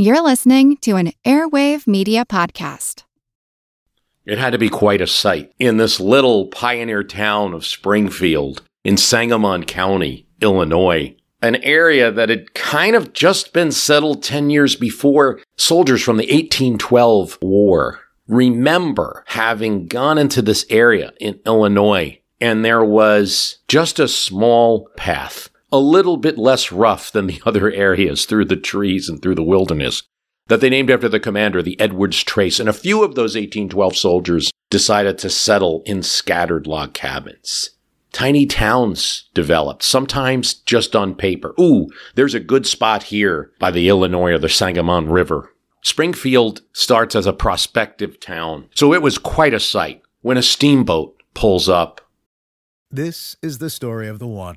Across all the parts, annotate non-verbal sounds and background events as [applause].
You're listening to an Airwave Media Podcast. It had to be quite a sight in this little pioneer town of Springfield in Sangamon County, Illinois, an area that had kind of just been settled 10 years before soldiers from the 1812 war remember having gone into this area in Illinois and there was just a small path, a little bit less rough than the [laughs] other areas through the trees and through the wilderness, that they named after the commander, the Edwards Trace. And a few of those 1812 soldiers decided to settle in scattered log cabins. Tiny towns developed, sometimes just on paper. Ooh, there's a good spot here by the Illinois or the Sangamon River. Springfield starts as a prospective town, so it was quite a sight when a steamboat pulls up. This is the story of the one.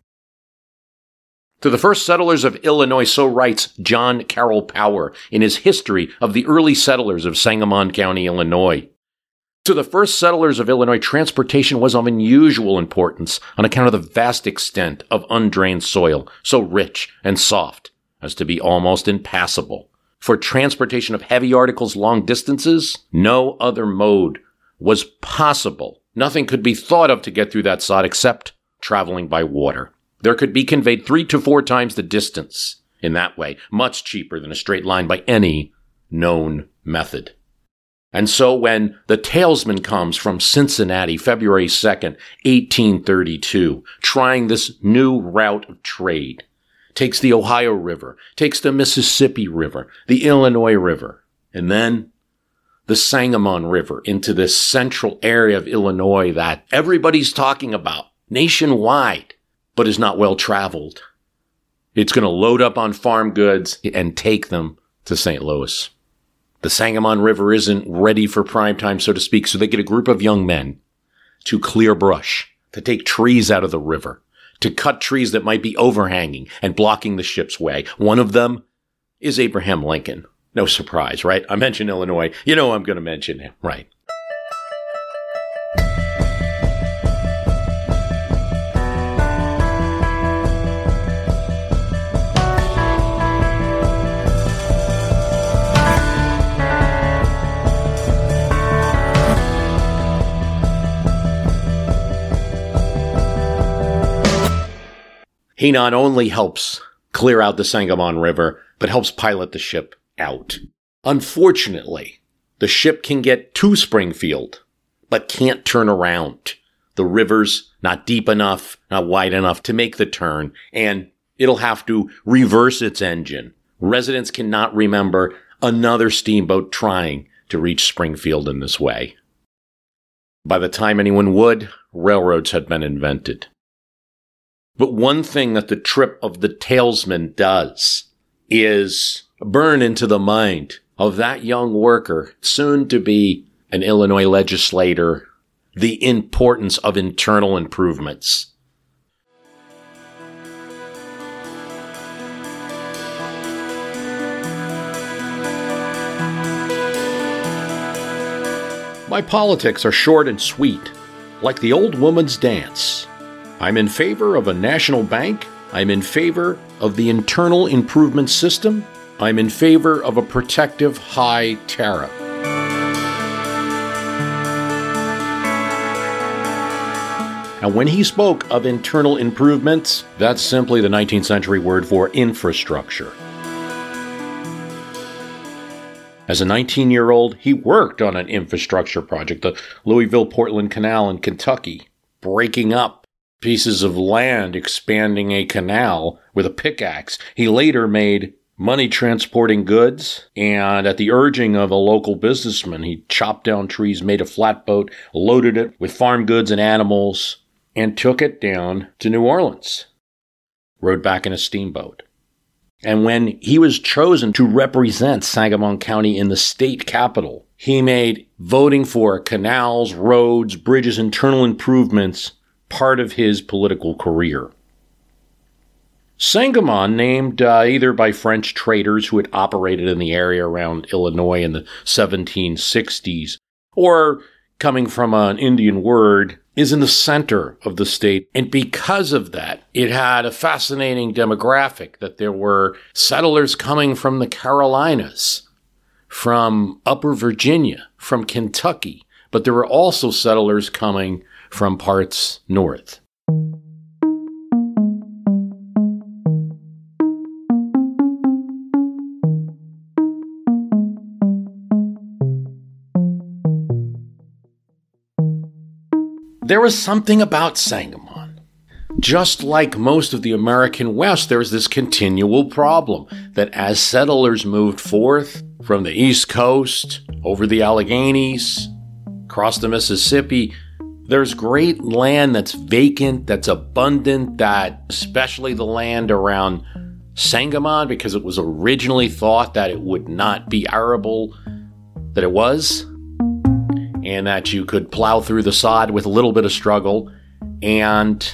To the first settlers of Illinois, so writes John Carroll Power in his History of the Early Settlers of Sangamon County, Illinois. To the first settlers of Illinois, transportation was of unusual importance on account of the vast extent of undrained soil, so rich and soft as to be almost impassable. For transportation of heavy articles long distances, no other mode was possible. Nothing could be thought of to get through that sod except traveling by water. There could be conveyed three to four times the distance in that way, much cheaper than a straight line by any known method. And so when the Talisman comes from Cincinnati, February 2nd, 1832, trying this new route of trade, takes the Ohio River, takes the Mississippi River, the Illinois River, and then the Sangamon River into this central area of Illinois that everybody's talking about nationwide, but is not well traveled. It's going to load up on farm goods and take them to St. Louis. The Sangamon River isn't ready for prime time, so to speak, so they get a group of young men to clear brush, to take trees out of the river, to cut trees that might be overhanging and blocking the ship's way. One of them is Abraham Lincoln. No surprise, right? I mentioned Illinois. You know I'm going to mention him, right? He not only helps clear out the Sangamon River, but helps pilot the ship out. Unfortunately, the ship can get to Springfield, but can't turn around. The river's not deep enough, not wide enough to make the turn, and it'll have to reverse its engine. Residents cannot remember another steamboat trying to reach Springfield in this way. By the time anyone would, railroads had been invented. But one thing that the trip of the Talisman does is burn into the mind of that young worker, soon to be an Illinois legislator, the importance of internal improvements. My politics are short and sweet, like the old woman's dance. I'm in favor of a national bank. I'm in favor of the internal improvement system. I'm in favor of a protective high tariff. And when he spoke of internal improvements, that's simply the 19th century word for infrastructure. As a 19 year old, he worked on an infrastructure project, the Louisville Portland Canal in Kentucky, breaking up pieces of land expanding a canal with a pickaxe. He later made money transporting goods, and at the urging of a local businessman, he chopped down trees, made a flatboat, loaded it with farm goods and animals, and took it down to New Orleans. Rode back in a steamboat. And when he was chosen to represent Sangamon County in the state capital, he made voting for canals, roads, bridges, internal improvements part of his political career. Sangamon, named uh, either by French traders who had operated in the area around Illinois in the 1760s, or coming from an Indian word, is in the center of the state. And because of that, it had a fascinating demographic that there were settlers coming from the Carolinas, from Upper Virginia, from Kentucky, but there were also settlers coming from parts north. There was something about Sangamon. Just like most of the American West, there was this continual problem that as settlers moved forth from the East Coast, over the Alleghenies, across the Mississippi, there's great land that's vacant, that's abundant, that especially the land around Sangamon, because it was originally thought that it would not be arable, that it was and that you could plow through the sod with a little bit of struggle. And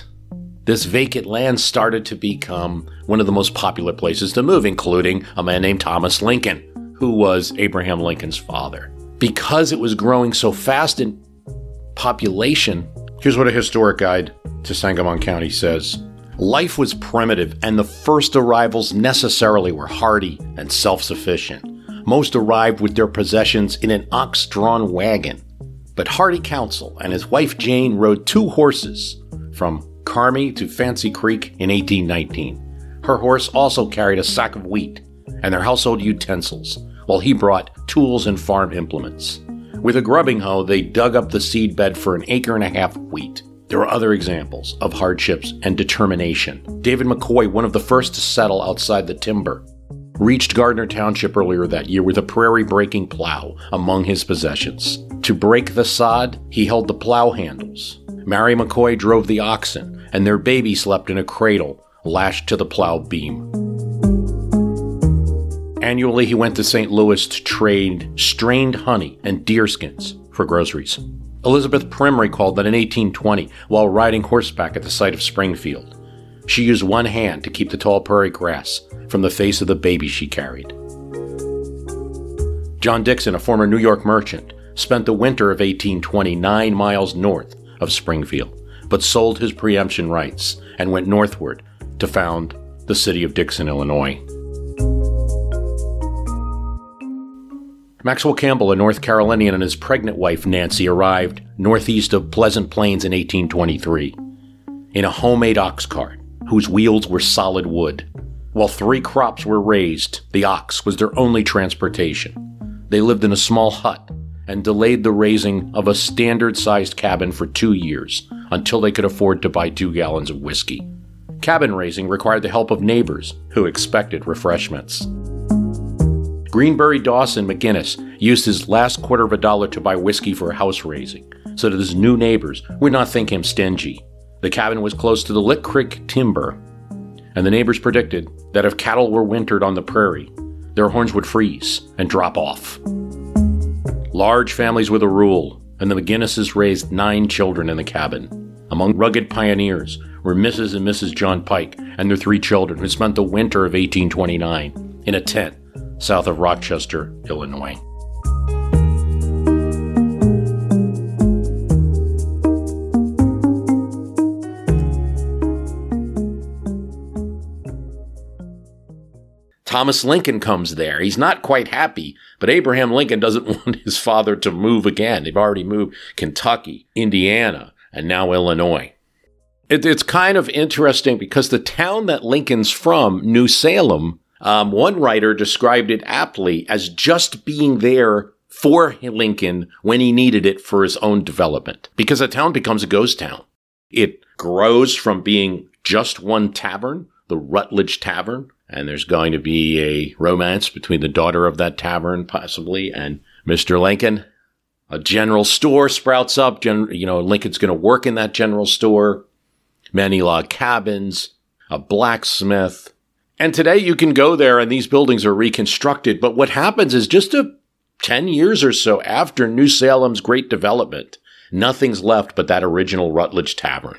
this vacant land started to become one of the most popular places to move, including a man named Thomas Lincoln, who was Abraham Lincoln's father. Because it was growing so fast in population, here's what a historic guide to Sangamon County says. Life was primitive, and the first arrivals necessarily were hardy and self sufficient. Most arrived with their possessions in an ox drawn wagon. But Hardy Council and his wife Jane rode two horses from Carmi to Fancy Creek in 1819. Her horse also carried a sack of wheat and their household utensils, while he brought tools and farm implements. With a grubbing hoe, they dug up the seed bed for an acre and a half of wheat. There are other examples of hardships and determination. David McCoy, one of the first to settle outside the timber, reached Gardner Township earlier that year with a prairie breaking plow among his possessions. To break the sod, he held the plow handles. Mary McCoy drove the oxen, and their baby slept in a cradle lashed to the plow beam. Annually, he went to St. Louis to trade strained honey and deerskins for groceries. Elizabeth Prim recalled that in 1820, while riding horseback at the site of Springfield, she used one hand to keep the tall prairie grass from the face of the baby she carried. John Dixon, a former New York merchant, spent the winter of 1820 nine miles north of Springfield, but sold his preemption rights and went northward to found the city of Dixon, Illinois. Maxwell Campbell, a North Carolinian, and his pregnant wife Nancy arrived northeast of Pleasant Plains in 1823 in a homemade ox cart whose wheels were solid wood. While three crops were raised, the ox was their only transportation. They lived in a small hut and delayed the raising of a standard sized cabin for two years until they could afford to buy two gallons of whiskey. Cabin raising required the help of neighbors who expected refreshments. Greenberry Dawson McGinnis used his last quarter of a dollar to buy whiskey for a house raising so that his new neighbors would not think him stingy. The cabin was close to the Lick Creek timber, and the neighbors predicted that if cattle were wintered on the prairie, their horns would freeze and drop off. Large families were the rule, and the McGinnises raised nine children in the cabin. Among rugged pioneers were Mrs. and Mrs. John Pike and their three children who spent the winter of 1829 in a tent south of Rochester, Illinois. Thomas Lincoln comes there. He's not quite happy, but Abraham Lincoln doesn't [laughs] want his father to move again. They've already moved Kentucky, Indiana, and now Illinois. It, it's kind of interesting because the town that Lincoln's from, New Salem, um, one writer described it aptly as just being there for Lincoln when he needed it for his own development. Because a town becomes a ghost town. It grows from being just one tavern, the Rutledge Tavern, and there's going to be a romance between the daughter of that tavern, possibly, and Mr. Lincoln. A general store sprouts up. Gen- you know, Lincoln's going to work in that general store. Many log cabins, a blacksmith, And today you can go there and these buildings are reconstructed. But what happens is just a 10 years or so after New Salem's great development, nothing's left but that original Rutledge Tavern.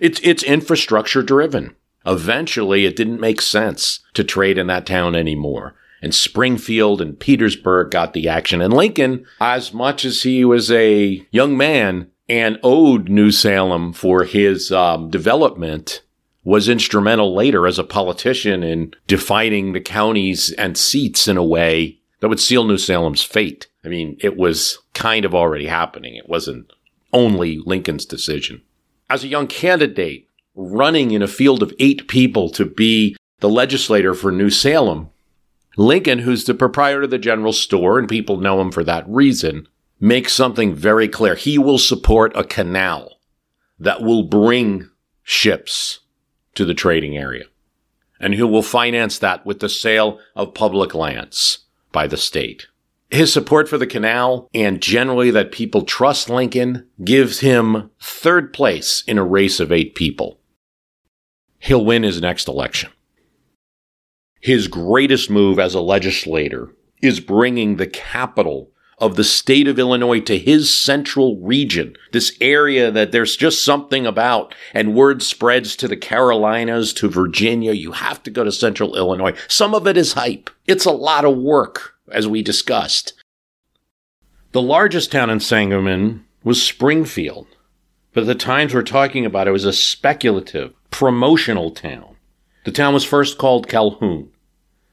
It's, it's infrastructure driven. Eventually, it didn't make sense to trade in that town anymore. And Springfield and Petersburg got the action. And Lincoln, as much as he was a young man and owed New Salem for his um, development, was instrumental later as a politician in defining the counties and seats in a way that would seal New Salem's fate. I mean, it was kind of already happening. It wasn't only Lincoln's decision. As a young candidate running in a field of eight people to be the legislator for New Salem, Lincoln, who's the proprietor of the general store, and people know him for that reason, makes something very clear. He will support a canal that will bring ships to the trading area, and who will finance that with the sale of public lands by the state. His support for the canal and generally that people trust Lincoln gives him third place in a race of eight people. He'll win his next election. His greatest move as a legislator is bringing the capital of the state of Illinois to his central region, this area that there's just something about, and word spreads to the Carolinas, to Virginia. You have to go to central Illinois. Some of it is hype. It's a lot of work, as we discussed. The largest town in Sangamon was Springfield, but the times we're talking about, it was a speculative, promotional town. The town was first called Calhoun,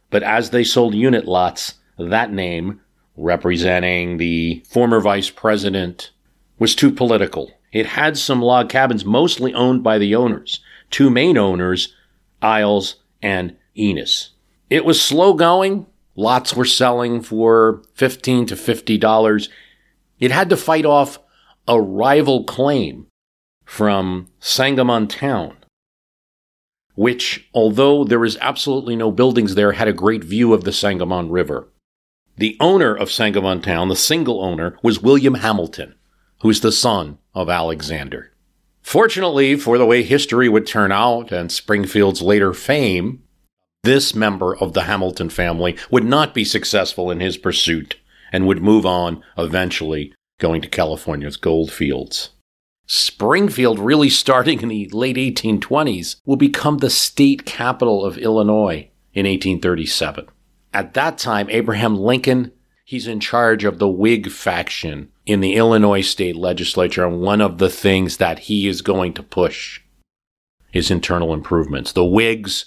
but as they sold unit lots, that name representing the former vice president, was too political. It had some log cabins mostly owned by the owners, two main owners, Iles and Enos. It was slow going. Lots were selling for 15 to $50. It had to fight off a rival claim from Sangamon Town, which, although there was absolutely no buildings there, had a great view of the Sangamon River. The owner of Sangamon Town, the single owner, was William Hamilton, who's the son of Alexander. Fortunately for the way history would turn out and Springfield's later fame, this member of the Hamilton family would not be successful in his pursuit and would move on eventually going to California's gold fields. Springfield, really starting in the late 1820s, will become the state capital of Illinois in 1837. At that time, Abraham Lincoln, he's in charge of the Whig faction in the Illinois state legislature. And one of the things that he is going to push is internal improvements. The Whigs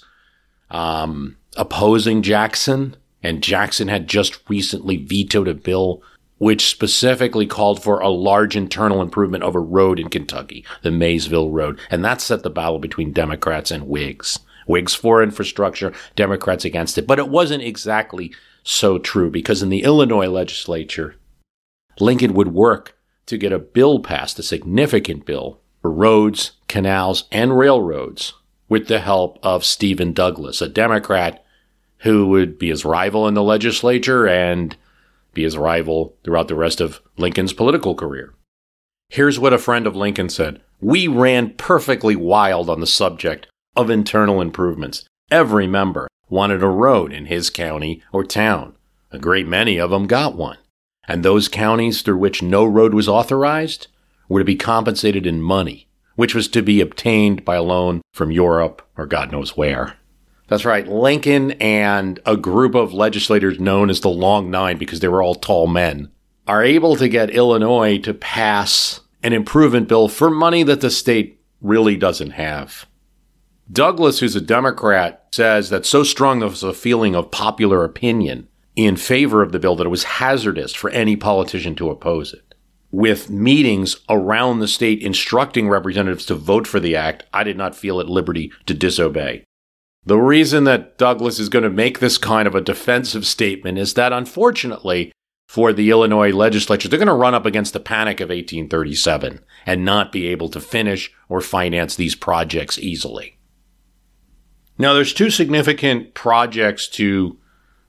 um, opposing Jackson, and Jackson had just recently vetoed a bill which specifically called for a large internal improvement of a road in Kentucky, the Maysville Road. And that set the battle between Democrats and Whigs. Whigs for infrastructure, Democrats against it. But it wasn't exactly so true because in the Illinois legislature, Lincoln would work to get a bill passed, a significant bill for roads, canals, and railroads with the help of Stephen Douglas, a Democrat who would be his rival in the legislature and be his rival throughout the rest of Lincoln's political career. Here's what a friend of Lincoln said. We ran perfectly wild on the subject of internal improvements. Every member wanted a road in his county or town. A great many of them got one. And those counties through which no road was authorized were to be compensated in money, which was to be obtained by a loan from Europe or God knows where. That's right. Lincoln and a group of legislators known as the Long Nine, because they were all tall men, are able to get Illinois to pass an improvement bill for money that the state really doesn't have. Douglas, who's a Democrat, says that so strong was a feeling of popular opinion in favor of the bill that it was hazardous for any politician to oppose it. With meetings around the state instructing representatives to vote for the act, I did not feel at liberty to disobey. The reason that Douglas is going to make this kind of a defensive statement is that unfortunately for the Illinois legislature, they're going to run up against the panic of 1837 and not be able to finish or finance these projects easily. Now, there's two significant projects to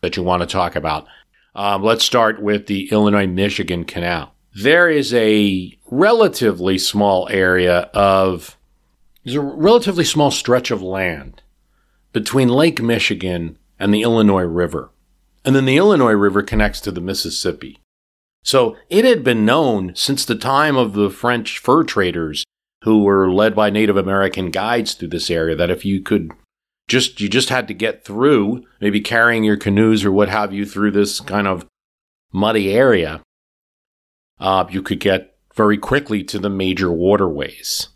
that you want to talk about. Um, let's start with the Illinois Michigan Canal. There is a relatively small area of there's a relatively small stretch of land between Lake Michigan and the Illinois River. And then the Illinois River connects to the Mississippi. So it had been known since the time of the French fur traders who were led by Native American guides through this area that if you could just, you just had to get through, maybe carrying your canoes or what have you through this kind of muddy area, uh, you could get very quickly to the major waterways.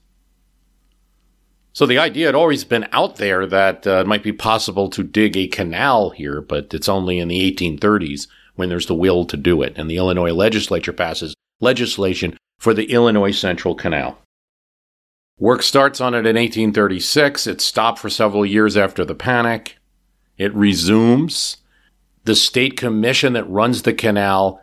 So the idea had always been out there that uh, it might be possible to dig a canal here, but it's only in the 1830s when there's the will to do it. And the Illinois legislature passes legislation for the Illinois Central Canal. Work starts on it in 1836. It stopped for several years after the panic. It resumes. The state commission that runs the canal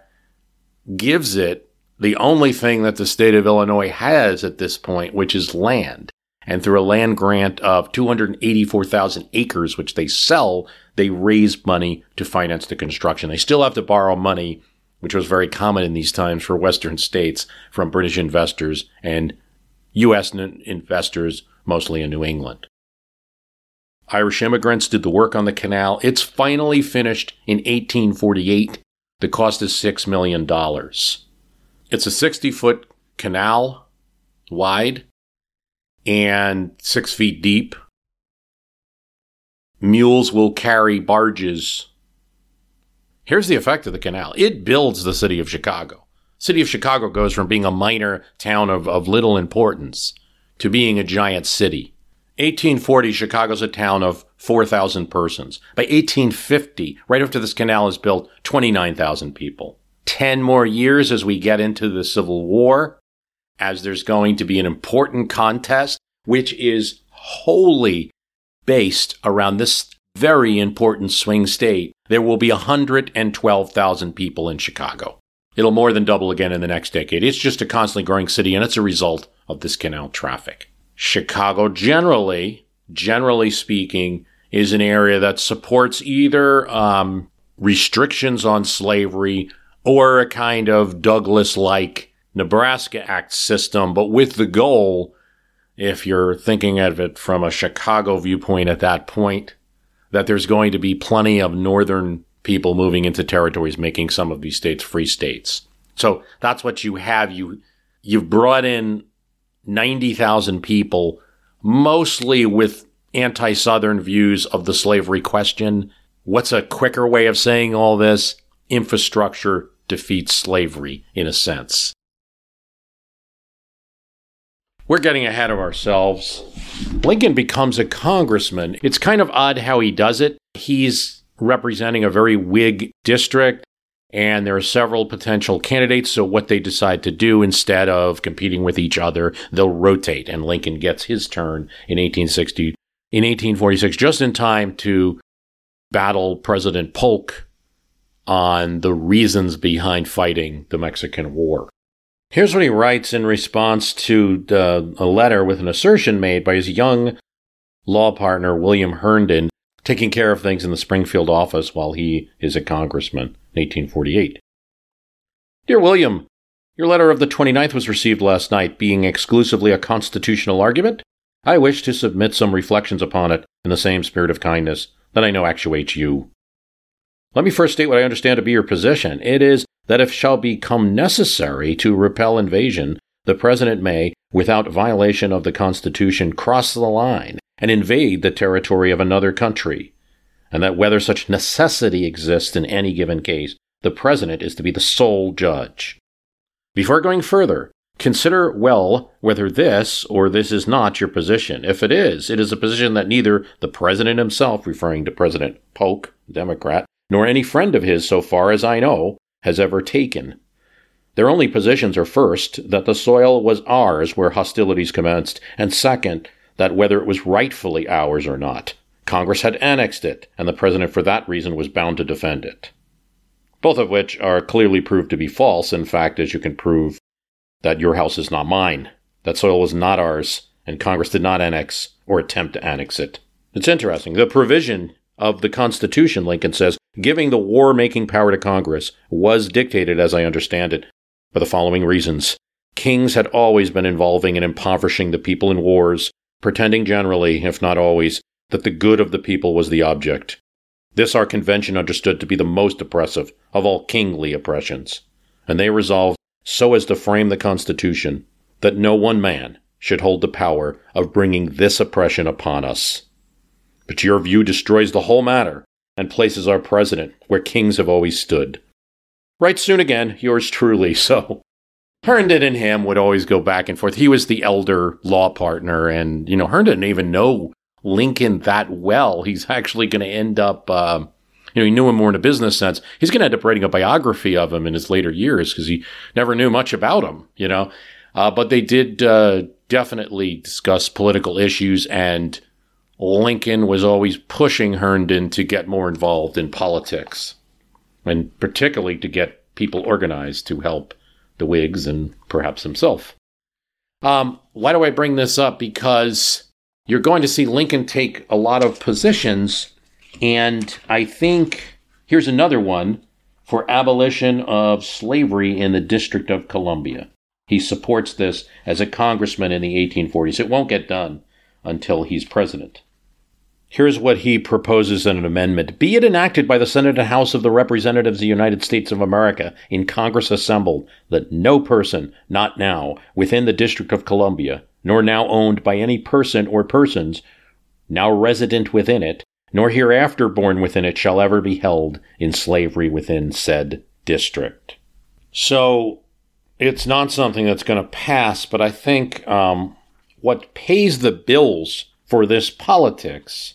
gives it the only thing that the state of Illinois has at this point, which is land. And through a land grant of 284,000 acres, which they sell, they raise money to finance the construction. They still have to borrow money, which was very common in these times for Western states from British investors and U.S. investors, mostly in New England. Irish immigrants did the work on the canal. It's finally finished in 1848. The cost is $6 million. It's a 60 foot canal wide and six feet deep. Mules will carry barges. Here's the effect of the canal it builds the city of Chicago. City of Chicago goes from being a minor town of, of little importance to being a giant city. 1840, Chicago's a town of 4,000 persons. By 1850, right after this canal is built, 29,000 people. 10 more years as we get into the Civil War, as there's going to be an important contest, which is wholly based around this very important swing state. There will be 112,000 people in Chicago. It'll more than double again in the next decade. It's just a constantly growing city, and it's a result of this canal traffic. Chicago generally, generally speaking, is an area that supports either um, restrictions on slavery or a kind of Douglas like Nebraska Act system, but with the goal, if you're thinking of it from a Chicago viewpoint at that point, that there's going to be plenty of northern people moving into territories, making some of these states free states. So that's what you have. You you've brought in ninety thousand people, mostly with anti-Southern views of the slavery question. What's a quicker way of saying all this? Infrastructure defeats slavery, in a sense. We're getting ahead of ourselves. Lincoln becomes a congressman. It's kind of odd how he does it. He's representing a very Whig district, and there are several potential candidates. So, what they decide to do instead of competing with each other, they'll rotate. And Lincoln gets his turn in 1860, in 1846, just in time to battle President Polk on the reasons behind fighting the Mexican War. Here's what he writes in response to the, a letter with an assertion made by his young law partner, William Herndon, taking care of things in the Springfield office while he is a congressman in 1848. Dear William, your letter of the 29th was received last night, being exclusively a constitutional argument. I wish to submit some reflections upon it in the same spirit of kindness that I know actuates you. Let me first state what I understand to be your position. It is that if shall become necessary to repel invasion, the President may, without violation of the Constitution, cross the line and invade the territory of another country, and that whether such necessity exists in any given case, the President is to be the sole judge. Before going further, consider well whether this or this is not your position. If it is, it is a position that neither the President himself, referring to President Polk, Democrat, nor any friend of his, so far as I know, has ever taken. Their only positions are first, that the soil was ours where hostilities commenced, and second, that whether it was rightfully ours or not. Congress had annexed it, and the President for that reason was bound to defend it. Both of which are clearly proved to be false, in fact, as you can prove that your house is not mine, that soil was not ours, and Congress did not annex or attempt to annex it. It's interesting. The provision of the Constitution, Lincoln says, giving the war making power to Congress was dictated, as I understand it, for the following reasons. Kings had always been involving and impoverishing the people in wars, pretending generally, if not always, that the good of the people was the object. This our convention understood to be the most oppressive of all kingly oppressions, and they resolved so as to frame the Constitution that no one man should hold the power of bringing this oppression upon us. But your view destroys the whole matter and places our president where kings have always stood. Write soon again, yours truly. [laughs] So, Herndon and him would always go back and forth. He was the elder law partner, and, you know, Herndon didn't even know Lincoln that well. He's actually going to end up, uh, you know, he knew him more in a business sense. He's going to end up writing a biography of him in his later years because he never knew much about him, you know. Uh, but they did uh, definitely discuss political issues, and Lincoln was always pushing Herndon to get more involved in politics, and particularly to get people organized to help the Whigs and perhaps himself. Um, why do I bring this up? Because you're going to see Lincoln take a lot of positions, and I think here's another one for abolition of slavery in the District of Columbia. He supports this as a congressman in the 1840s. It won't get done until he's president. Here's what he proposes in an amendment Be it enacted by the Senate and House of the Representatives of the United States of America in Congress assembled that no person, not now, within the District of Columbia, nor now owned by any person or persons, now resident within it, nor hereafter born within it, shall ever be held in slavery within said district. So it's not something that's going to pass, but I think um, what pays the bills for this politics,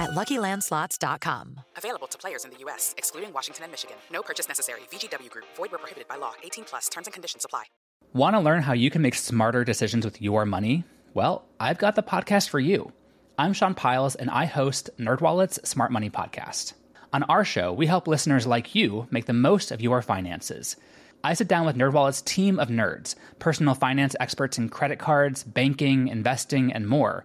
at LuckyLandSlots.com. Available to players in the U.S., excluding Washington and Michigan. No purchase necessary. VGW Group. Void where prohibited by law. 18 plus. Terms and conditions apply. Want to learn how you can make smarter decisions with your money? Well, I've got the podcast for you. I'm Sean Pyles, and I host NerdWallet's Smart Money Podcast. On our show, we help listeners like you make the most of your finances. I sit down with NerdWallet's team of nerds, personal finance experts in credit cards, banking, investing, and more.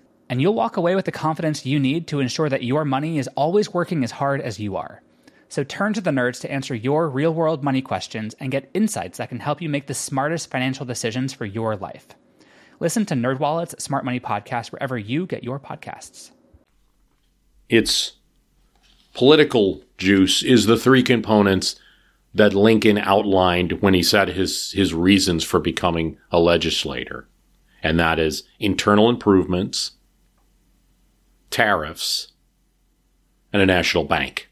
And you'll walk away with the confidence you need to ensure that your money is always working as hard as you are. So turn to the nerds to answer your real world money questions and get insights that can help you make the smartest financial decisions for your life. Listen to NerdWallet's Smart Money Podcast wherever you get your podcasts. Its political juice is the three components that Lincoln outlined when he said his, his reasons for becoming a legislator. And that is internal improvements, tariffs, and a national bank.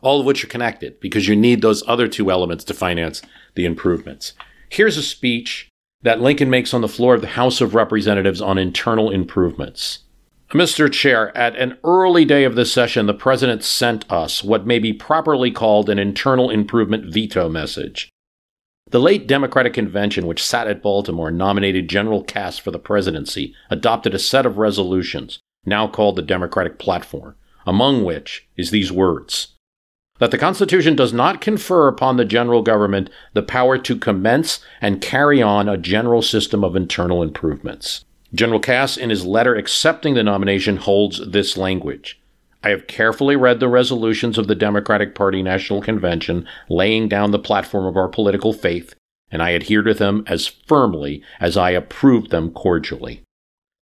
All of which are connected because you need those other two elements to finance the improvements. Here's a speech that Lincoln makes on the floor of the House of Representatives on internal improvements. Mr. Chair, at an early day of this session, the President sent us what may be properly called an internal improvement veto message. The late Democratic convention, which sat at Baltimore, nominated General Cass for the presidency, adopted a set of resolutions, now called the Democratic Platform, among which is these words that the Constitution does not confer upon the general government the power to commence and carry on a general system of internal improvements. General Cass, in his letter accepting the nomination, holds this language. I have carefully read the resolutions of the Democratic Party National Convention laying down the platform of our political faith, and I adhere to them as firmly as I approved them cordially.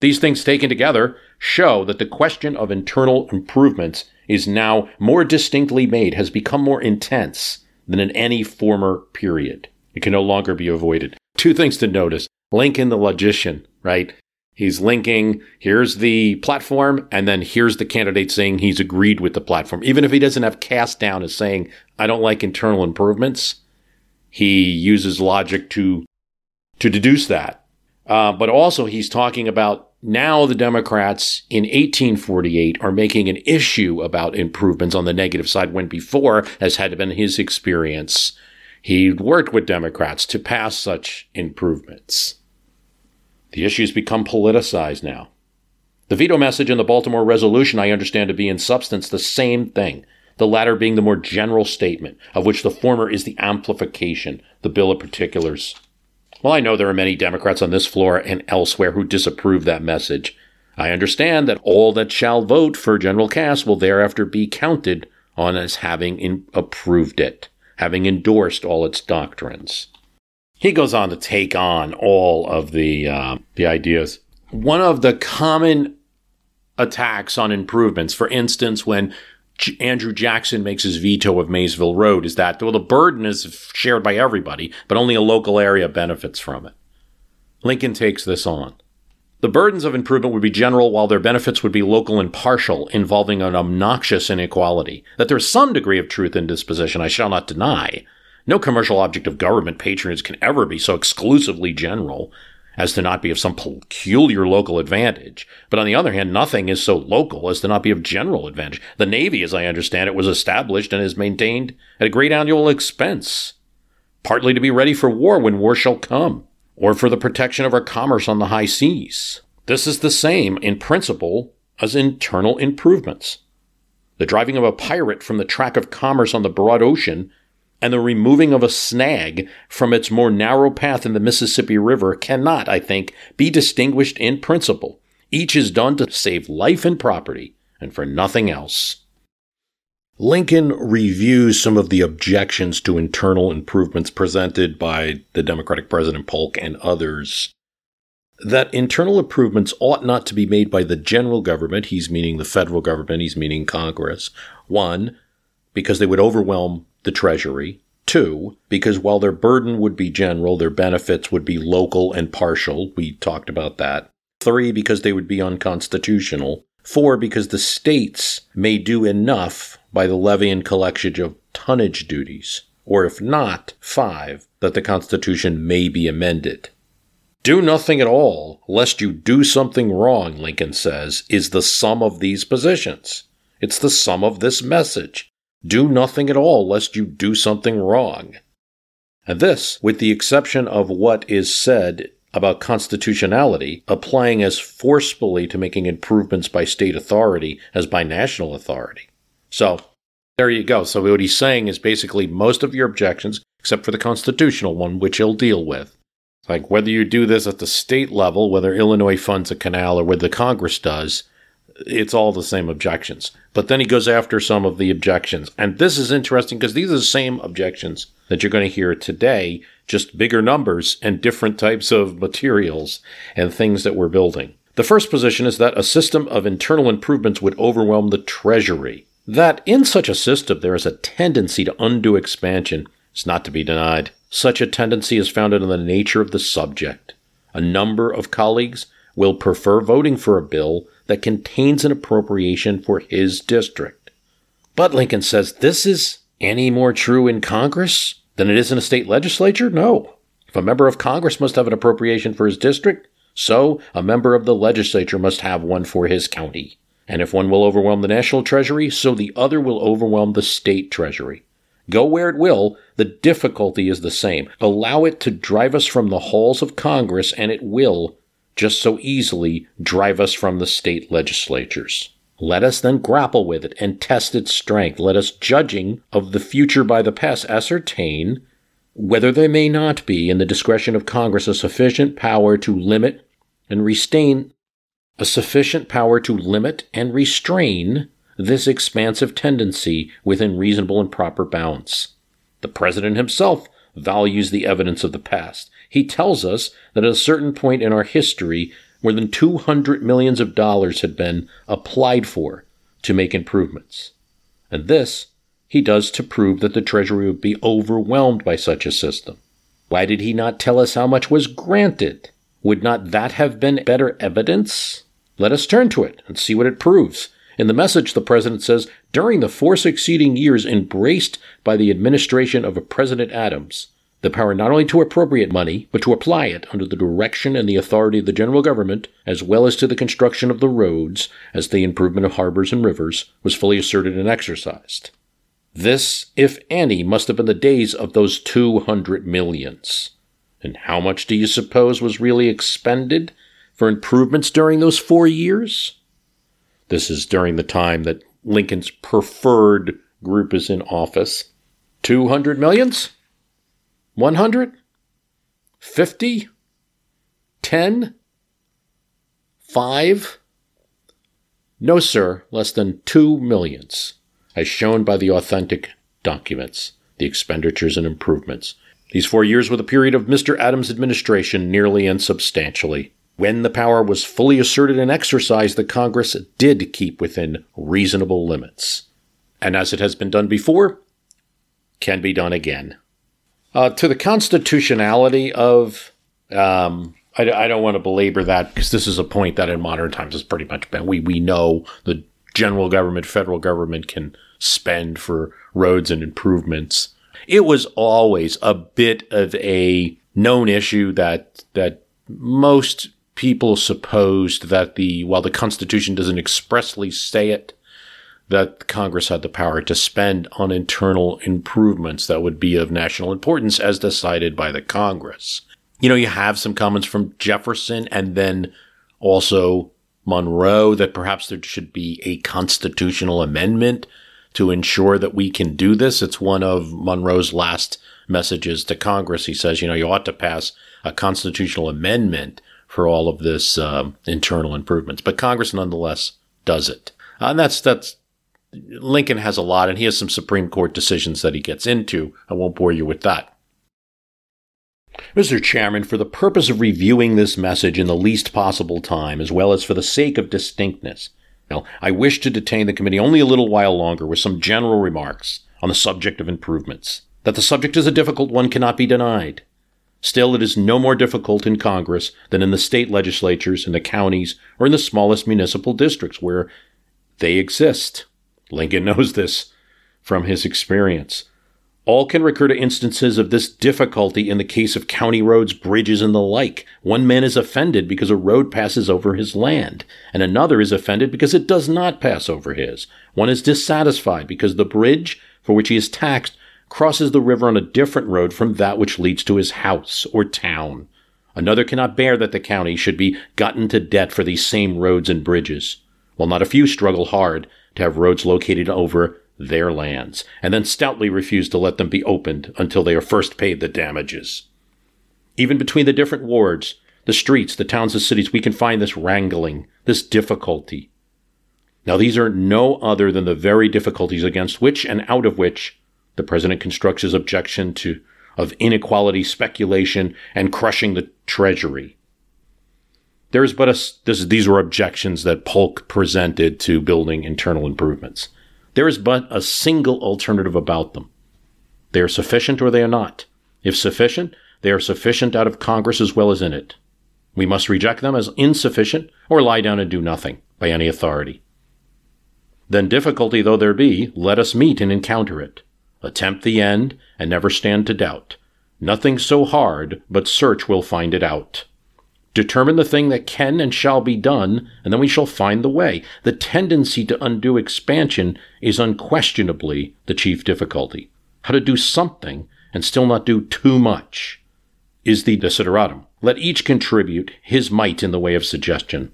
These things taken together show that the question of internal improvements is now more distinctly made, has become more intense than in any former period. It can no longer be avoided. Two things to notice Lincoln the logician, right? He's linking, here's the platform, and then here's the candidate saying he's agreed with the platform. Even if he doesn't have Cass down as saying, I don't like internal improvements, he uses logic to to deduce that. Uh, but also, he's talking about now the Democrats in 1848 are making an issue about improvements on the negative side when before, as had been his experience, he worked with Democrats to pass such improvements. The issues become politicized now. The veto message and the Baltimore resolution I understand to be in substance the same thing, the latter being the more general statement, of which the former is the amplification, the bill of particulars. Well, I know there are many Democrats on this floor and elsewhere who disapprove that message. I understand that all that shall vote for General Cass will thereafter be counted on as having in- approved it, having endorsed all its doctrines. He goes on to take on all of the uh, the ideas. One of the common attacks on improvements, for instance, when Andrew Jackson makes his veto of Maysville Road is that, well, the burden is shared by everybody, but only a local area benefits from it. Lincoln takes this on. The burdens of improvement would be general, while their benefits would be local and partial, involving an obnoxious inequality. That there is some degree of truth in disposition, I shall not deny. No commercial object of government patronage can ever be so exclusively general as to not be of some peculiar local advantage. But on the other hand, nothing is so local as to not be of general advantage. The Navy, as I understand it, was established and is maintained at a great annual expense, partly to be ready for war when war shall come, or for the protection of our commerce on the high seas. This is the same in principle as internal improvements. The driving of a pirate from the track of commerce on the broad ocean and the removing of a snag from its more narrow path in the Mississippi River cannot, I think, be distinguished in principle. Each is done to save life and property, and for nothing else. Lincoln reviews some of the objections to internal improvements presented by the Democratic President Polk and others. That internal improvements ought not to be made by the general government, he's meaning the federal government, he's meaning Congress. One, because they would overwhelm the Treasury. Two, because while their burden would be general, their benefits would be local and partial. We talked about that. Three, because they would be unconstitutional. Four, because the states may do enough by the levy and collection of tonnage duties. Or if not, five, that the Constitution may be amended. Do nothing at all, lest you do something wrong, Lincoln says, is the sum of these positions. It's the sum of this message. Do nothing at all lest you do something wrong. And this, with the exception of what is said about constitutionality, applying as forcefully to making improvements by state authority as by national authority. So, there you go. So, what he's saying is basically most of your objections, except for the constitutional one, which he'll deal with, like whether you do this at the state level, whether Illinois funds a canal or whether the Congress does, it's all the same objections. But then he goes after some of the objections. And this is interesting because these are the same objections that you're going to hear today, just bigger numbers and different types of materials and things that we're building. The first position is that a system of internal improvements would overwhelm the Treasury. That in such a system there is a tendency to undue expansion is not to be denied. Such a tendency is founded on the nature of the subject. A number of colleagues will prefer voting for a bill that contains an appropriation for his district. But Lincoln says this is any more true in Congress than it is in a state legislature? No. If a member of Congress must have an appropriation for his district, so a member of the legislature must have one for his county. And if one will overwhelm the national treasury, so the other will overwhelm the state treasury. Go where it will, the difficulty is the same. Allow it to drive us from the halls of Congress, and it will, just so easily drive us from the state legislatures. Let us then grapple with it and test its strength. Let us, judging of the future by the past, ascertain whether there may not be in the discretion of Congress a sufficient power to limit and restrain a sufficient power to limit and restrain this expansive tendency within reasonable and proper bounds. The President himself values the evidence of the past. He tells us that at a certain point in our history, more than 200 millions of dollars had been applied for to make improvements. And this he does to prove that the Treasury would be overwhelmed by such a system. Why did he not tell us how much was granted? Would not that have been better evidence? Let us turn to it and see what it proves. In the message, the president says, during the four succeeding years embraced by the administration of President Adams, the power not only to appropriate money, but to apply it under the direction and the authority of the general government, as well as to the construction of the roads, as the improvement of harbors and rivers, was fully asserted and exercised. This, if any, must have been the days of those two hundred millions. And how much do you suppose was really expended for improvements during those four years? This is during the time that Lincoln's preferred group is in office. 200 millions? 100? 50? 10? 5? No, sir, less than 2 millions, as shown by the authentic documents, the expenditures and improvements. These four years were the period of Mr. Adams' administration, nearly and substantially. When the power was fully asserted and exercised, the Congress did keep within reasonable limits. And as it has been done before, can be done again. Uh, to the constitutionality of, um, I, I, don't want to belabor that because this is a point that in modern times has pretty much been. We we know the general government, federal government can spend for roads and improvements. It was always a bit of a known issue that that most people supposed that the while the Constitution doesn't expressly say it, that Congress had the power to spend on internal improvements that would be of national importance as decided by the Congress. You know, you have some comments from Jefferson and then also Monroe that perhaps there should be a constitutional amendment to ensure that we can do this. It's one of Monroe's last messages to Congress. He says, you know, you ought to pass a constitutional amendment for all of this um, internal improvements. But Congress nonetheless does it. And that's, that's, Lincoln has a lot and he has some Supreme Court decisions that he gets into. I won't bore you with that. Mr. Chairman, for the purpose of reviewing this message in the least possible time, as well as for the sake of distinctness, I wish to detain the committee only a little while longer with some general remarks on the subject of improvements. That the subject is a difficult one cannot be denied. Still, it is no more difficult in Congress than in the state legislatures, in the counties, or in the smallest municipal districts where they exist. Lincoln knows this from his experience. All can recur to instances of this difficulty in the case of county roads, bridges, and the like. One man is offended because a road passes over his land, and another is offended because it does not pass over his. One is dissatisfied because the bridge for which he is taxed crosses the river on a different road from that which leads to his house or town. Another cannot bear that the county should be gotten to debt for these same roads and bridges, while not a few struggle hard to have roads located over their lands, and then stoutly refuse to let them be opened until they are first paid the damages. Even between the different wards, the streets, the towns, the cities, we can find this wrangling, this difficulty. Now, these are no other than the very difficulties against which and out of which the president constructs his objection to of inequality, speculation, and crushing the treasury. There is but a this, these were objections that Polk presented to building internal improvements. There is but a single alternative about them. They are sufficient or they are not. If sufficient, they are sufficient out of Congress as well as in it. We must reject them as insufficient or lie down and do nothing by any authority. Then difficulty though there be, let us meet and encounter it. Attempt the end, and never stand to doubt. Nothing so hard, but search will find it out. Determine the thing that can and shall be done, and then we shall find the way. The tendency to undue expansion is unquestionably the chief difficulty. How to do something and still not do too much is the desideratum. Let each contribute his mite in the way of suggestion.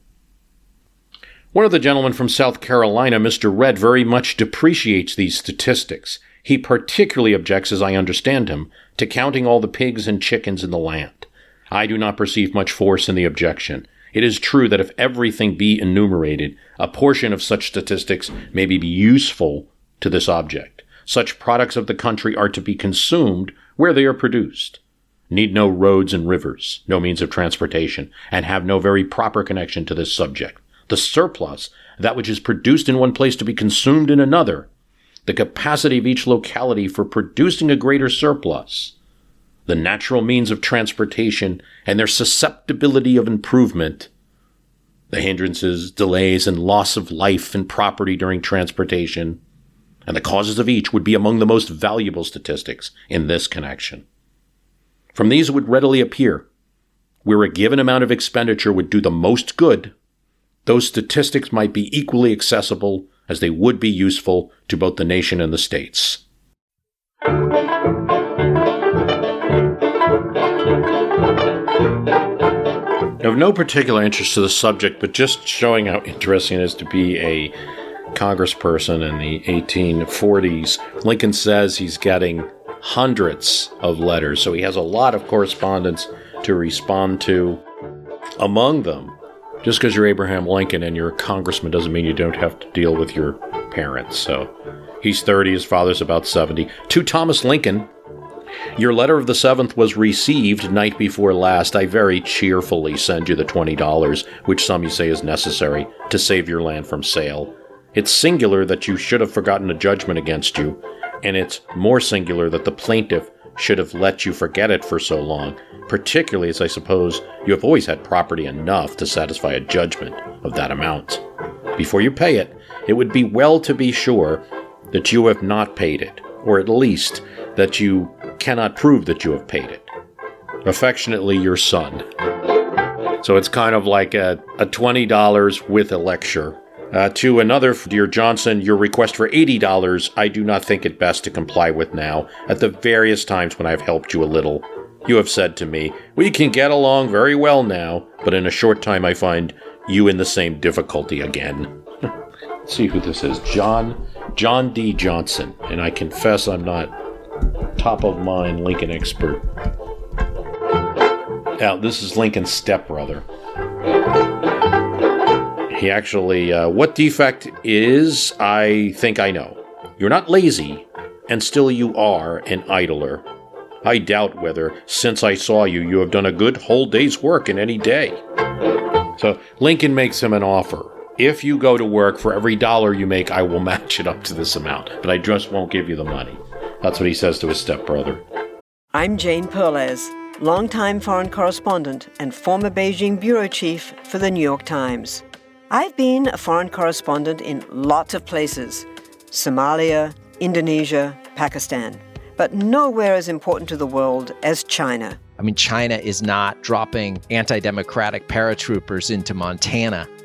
One of the gentlemen from South Carolina, Mr. Rhett, very much depreciates these statistics. He particularly objects, as I understand him, to counting all the pigs and chickens in the land. I do not perceive much force in the objection. It is true that if everything be enumerated, a portion of such statistics may be useful to this object. Such products of the country are to be consumed where they are produced, need no roads and rivers, no means of transportation, and have no very proper connection to this subject. The surplus, that which is produced in one place to be consumed in another, the capacity of each locality for producing a greater surplus, the natural means of transportation, and their susceptibility of improvement, the hindrances, delays, and loss of life and property during transportation, and the causes of each would be among the most valuable statistics in this connection. From these it would readily appear where a given amount of expenditure would do the most good, those statistics might be equally accessible as they would be useful to both the nation and the states. Of no particular interest to the subject, but just showing how interesting it is to be a congressperson in the 1840s, Lincoln says he's getting hundreds of letters, so he has a lot of correspondence to respond to. Among them, just because you're Abraham Lincoln and you're a congressman doesn't mean you don't have to deal with your parents. So he's 30, his father's about 70. To Thomas Lincoln, your letter of the 7th was received night before last. I very cheerfully send you the $20, which some you say is necessary to save your land from sale. It's singular that you should have forgotten a judgment against you, and it's more singular that the plaintiff should have let you forget it for so long, particularly as I suppose you have always had property enough to satisfy a judgment of that amount. Before you pay it, it would be well to be sure that you have not paid it, or at least that you cannot prove that you have paid it. Affectionately, your son. So it's kind of like a, a $20 with a lecture. Uh, to another, dear Johnston, your request for $80 I do not think it best to comply with now. At the various times when I have helped you a little, you have said to me, We can get along very well now, but in a short time I find you in the same difficulty again. [laughs] See who this is. John John D. Johnston. And I confess I'm not top of mind Lincoln expert. Now, this is Lincoln's stepbrother. He actually, uh, what defect is, I think I know. You're not lazy, and still you are an idler. I doubt whether, since I saw you, you have done a good whole day's work in any day. So Lincoln makes him an offer. If you go to work for every dollar you make, I will match it up to this amount, but I just won't give you the money. That's what he says to his stepbrother. I'm Jane Perlez, longtime foreign correspondent and former Beijing bureau chief for the New York Times. I've been a foreign correspondent in lots of places Somalia, Indonesia, Pakistan, but nowhere as important to the world as China. I mean, China is not dropping anti democratic paratroopers into Montana.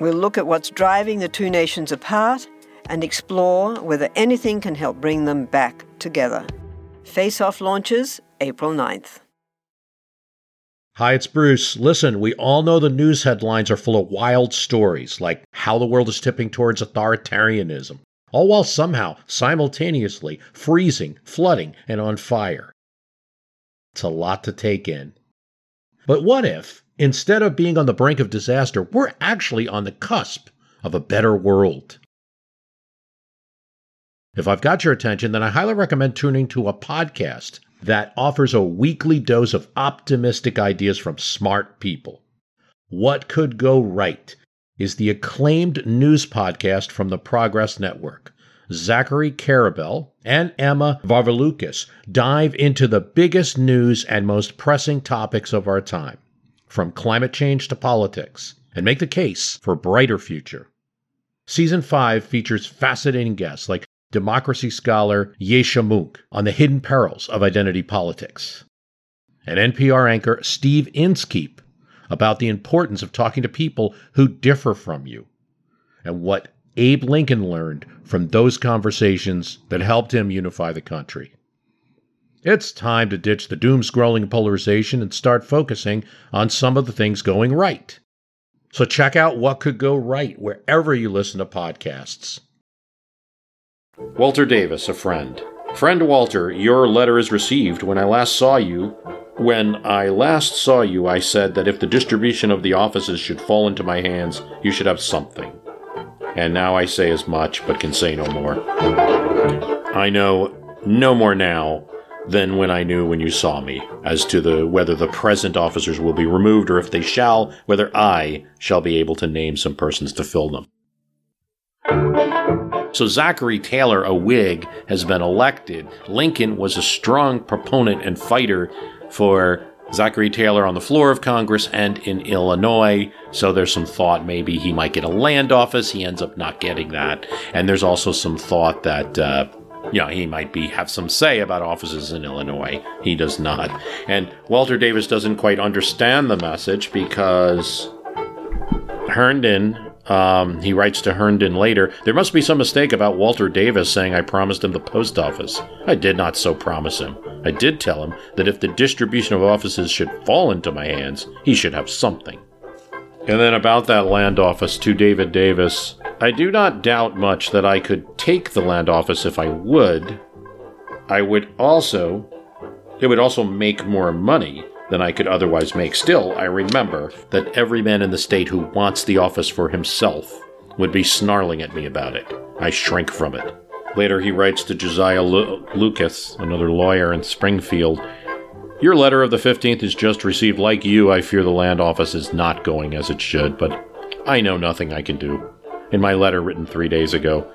We'll look at what's driving the two nations apart and explore whether anything can help bring them back together. Face Off launches April 9th. Hi, it's Bruce. Listen, we all know the news headlines are full of wild stories, like how the world is tipping towards authoritarianism, all while somehow simultaneously freezing, flooding, and on fire. It's a lot to take in. But what if, instead of being on the brink of disaster, we're actually on the cusp of a better world? If I've got your attention, then I highly recommend tuning to a podcast that offers a weekly dose of optimistic ideas from smart people. What Could Go Right is the acclaimed news podcast from the Progress Network. Zachary Karabell and Emma Varvaloucas dive into the biggest news and most pressing topics of our time, from climate change to politics, and make the case for a brighter future. Season 5 features fascinating guests like democracy scholar Yascha Mounk on the hidden perils of identity politics, and NPR anchor Steve Inskeep about the importance of talking to people who differ from you, and what Abe Lincoln learned from those conversations that helped him unify the country. It's time to ditch the doom scrolling polarization and start focusing on some of the things going right. So check out what could go right wherever you listen to podcasts. Walter Davis, a friend. Friend Walter, your letter is received. When I last saw you, when I last saw you, I said that if the distribution of the offices should fall into my hands, you should have something and now I say as much, but can say no more. I know no more now, than when I knew when you saw me, as to the whether the present officers will be removed or if they shall, whether I shall be able to name some persons to fill them. So Zachary Taylor, a Whig, has been elected. Lincoln was a strong proponent and fighter for Zachary Taylor on the floor of Congress and in Illinois. So there's some thought maybe he might get a land office. He ends up not getting that. And there's also some thought that, uh, you know, he might be have some say about offices in Illinois. He does not. And Walter Davis doesn't quite understand the message because Herndon um, he writes to Herndon later, There must be some mistake about Walter Davis saying I promised him the post office. I did not so promise him. I did tell him that if the distribution of offices should fall into my hands, he should have something. And then about that land office to David Davis, I do not doubt much that I could take the land office if I would. I would also, it would also make more money than I could otherwise make. Still, I remember that every man in the state who wants the office for himself would be snarling at me about it. I shrink from it. Later, he writes to Josiah Lu- Lucas, another lawyer in Springfield. Your letter of the 15th is just received. Like you, I fear the land office is not going as it should, but I know nothing I can do. In my letter written three days ago,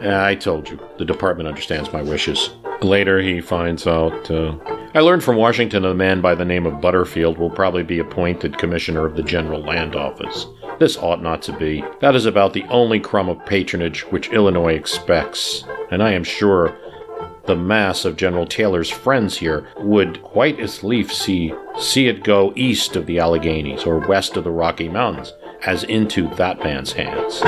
I told you, the department understands my wishes. Later, he finds out. Uh, I learned from Washington a man by the name of Butterfield will probably be appointed commissioner of the General Land Office. This ought not to be. That is about the only crumb of patronage which Illinois expects, and I am sure the mass of General Taylor's friends here would quite as lief see see it go east of the Alleghanies or west of the Rocky Mountains as into that man's hands.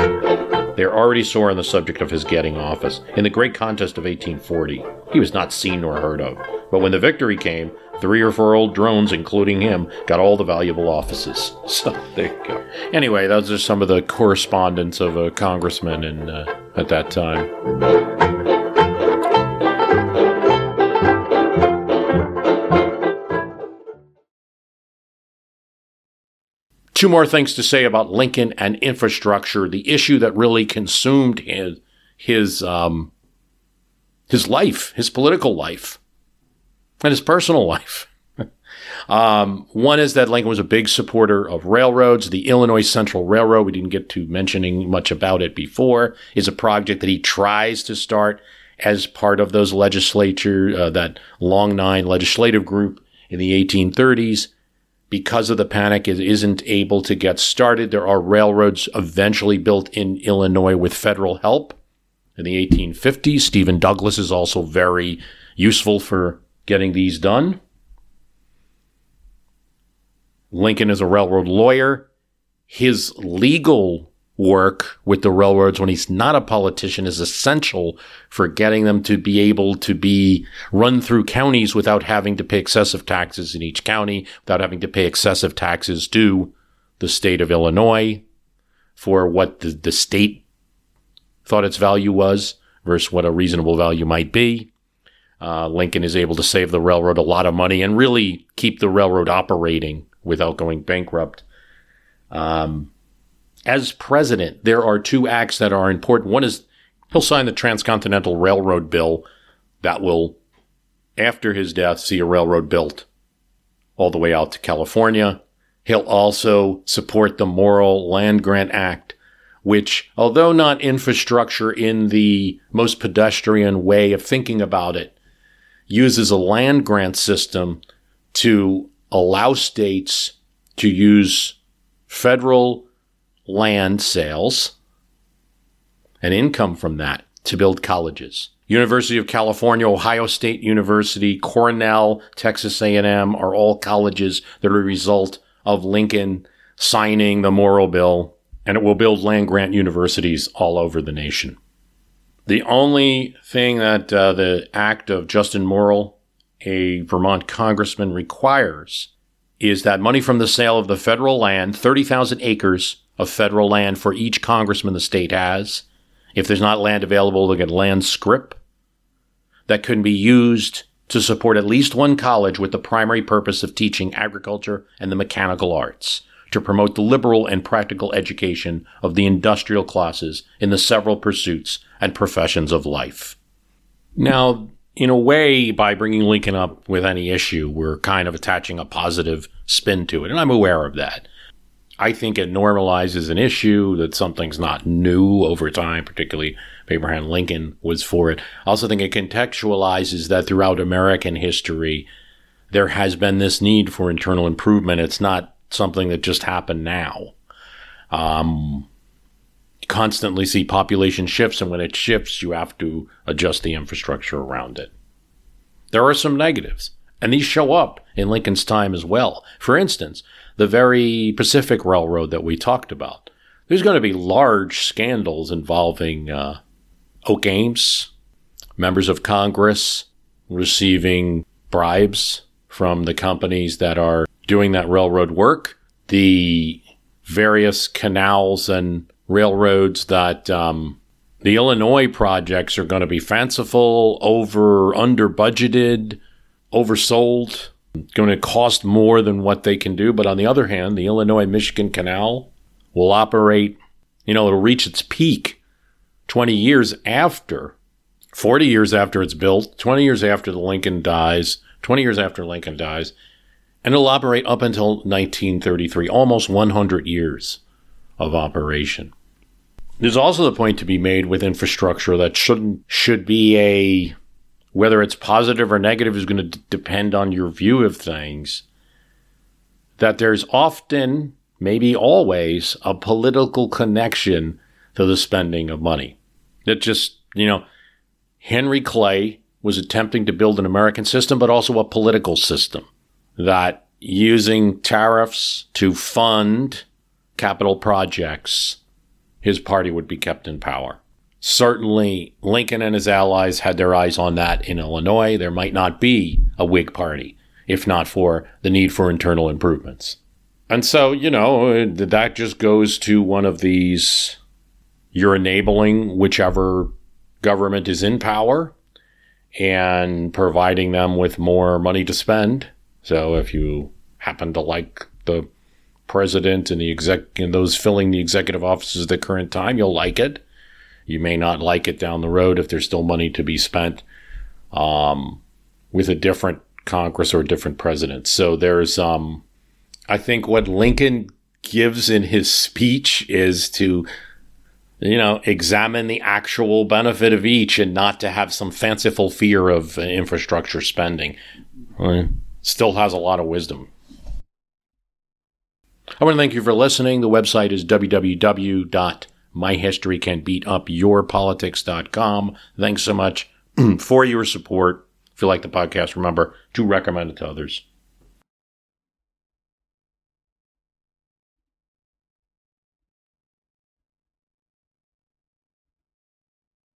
They are already sore on the subject of his getting office. In the great contest of 1840, he was not seen nor heard of. But when the victory came, three or four old drones, including him, got all the valuable offices. [laughs] So there you go. Anyway, those are some of the correspondence of a congressman in, uh, at that time. Two more things to say about Lincoln and infrastructure. The issue that really consumed his his um, his life, his political life, and his personal life. [laughs] um, one is that Lincoln was a big supporter of railroads. The Illinois Central Railroad, we didn't get to mentioning much about it before, is a project that he tries to start as part of those legislature, uh, that Long Nine legislative group in the 1830s because of the panic, it isn't able to get started. There are railroads eventually built in Illinois with federal help. In the 1850s, Stephen Douglas is also very useful for getting these done. Lincoln is a railroad lawyer. His legal work with the railroads when he's not a politician is essential for getting them to be able to be run through counties without having to pay excessive taxes in each county, without having to pay excessive taxes to the state of Illinois for what the, the state thought its value was versus what a reasonable value might be. Uh, Lincoln is able to save the railroad a lot of money and really keep the railroad operating without going bankrupt. Um, as president, there are two acts that are important. One is he'll sign the Transcontinental Railroad Bill that will, after his death, see a railroad built all the way out to California. He'll also support the Morrill Land Grant Act, which, although not infrastructure in the most pedestrian way of thinking about it, uses a land grant system to allow states to use federal land sales and income from that to build colleges. University of California, Ohio State University, Cornell, Texas A&M are all colleges that are a result of Lincoln signing the Morrill Bill, and it will build land grant universities all over the nation. The only thing that uh, the act of Justin Morrill, a Vermont congressman, requires is that money from the sale of the federal land, 30,000 acres of federal land for each congressman the state has. If there's not land available, they get land scrip that can be used to support at least one college with the primary purpose of teaching agriculture and the mechanical arts, to promote the liberal and practical education of the industrial classes in the several pursuits and professions of life. Now, in a way, by bringing Lincoln up with any issue, we're kind of attaching a positive spin to it. And I'm aware of that. I think it normalizes an issue that something's not new over time, particularly Abraham Lincoln was for it. I also think it contextualizes that throughout American history, there has been this need for internal improvement. It's not something that just happened now. Um, constantly see population shifts, and when it shifts, you have to adjust the infrastructure around it. There are some negatives, and these show up in Lincoln's time as well. For instance, the very Pacific Railroad that we talked about. There's going to be large scandals involving uh, Oakes Ames, members of Congress receiving bribes from the companies that are doing that railroad work, the various canals and railroads that um, the Illinois projects are going to be fanciful, over, under budgeted, oversold going to cost more than what they can do. But on the other hand, the Illinois Michigan Canal will operate, you know, it'll reach its peak 20 years after, 40 years after it's built, 20 years after the Lincoln dies, 20 years after Lincoln dies, and it'll operate up until 1933, almost 100 years of operation. There's also the point to be made with infrastructure that shouldn't should be a whether it's positive or negative is going to d- depend on your view of things. That there's often, maybe always, a political connection to the spending of money. That just, you know, Henry Clay was attempting to build an American system, but also a political system that using tariffs to fund capital projects, his party would be kept in power. Certainly, Lincoln and his allies had their eyes on that in Illinois. There might not be a Whig party if not for the need for internal improvements. And so, you know, that just goes to one of these you're enabling whichever government is in power and providing them with more money to spend. So if you happen to like the president and the exec and those filling the executive offices at the current time, you'll like it. You may not like it down the road if there's still money to be spent um, with a different Congress or a different president. So there's, um, I think, what Lincoln gives in his speech is to, you know, examine the actual benefit of each and not to have some fanciful fear of infrastructure spending. Still has a lot of wisdom. I want to thank you for listening. The website is www myhistorycanbeatupyourpolitics.com. Thanks so much [clears throat] for your support. If you like the podcast, remember to recommend it to others.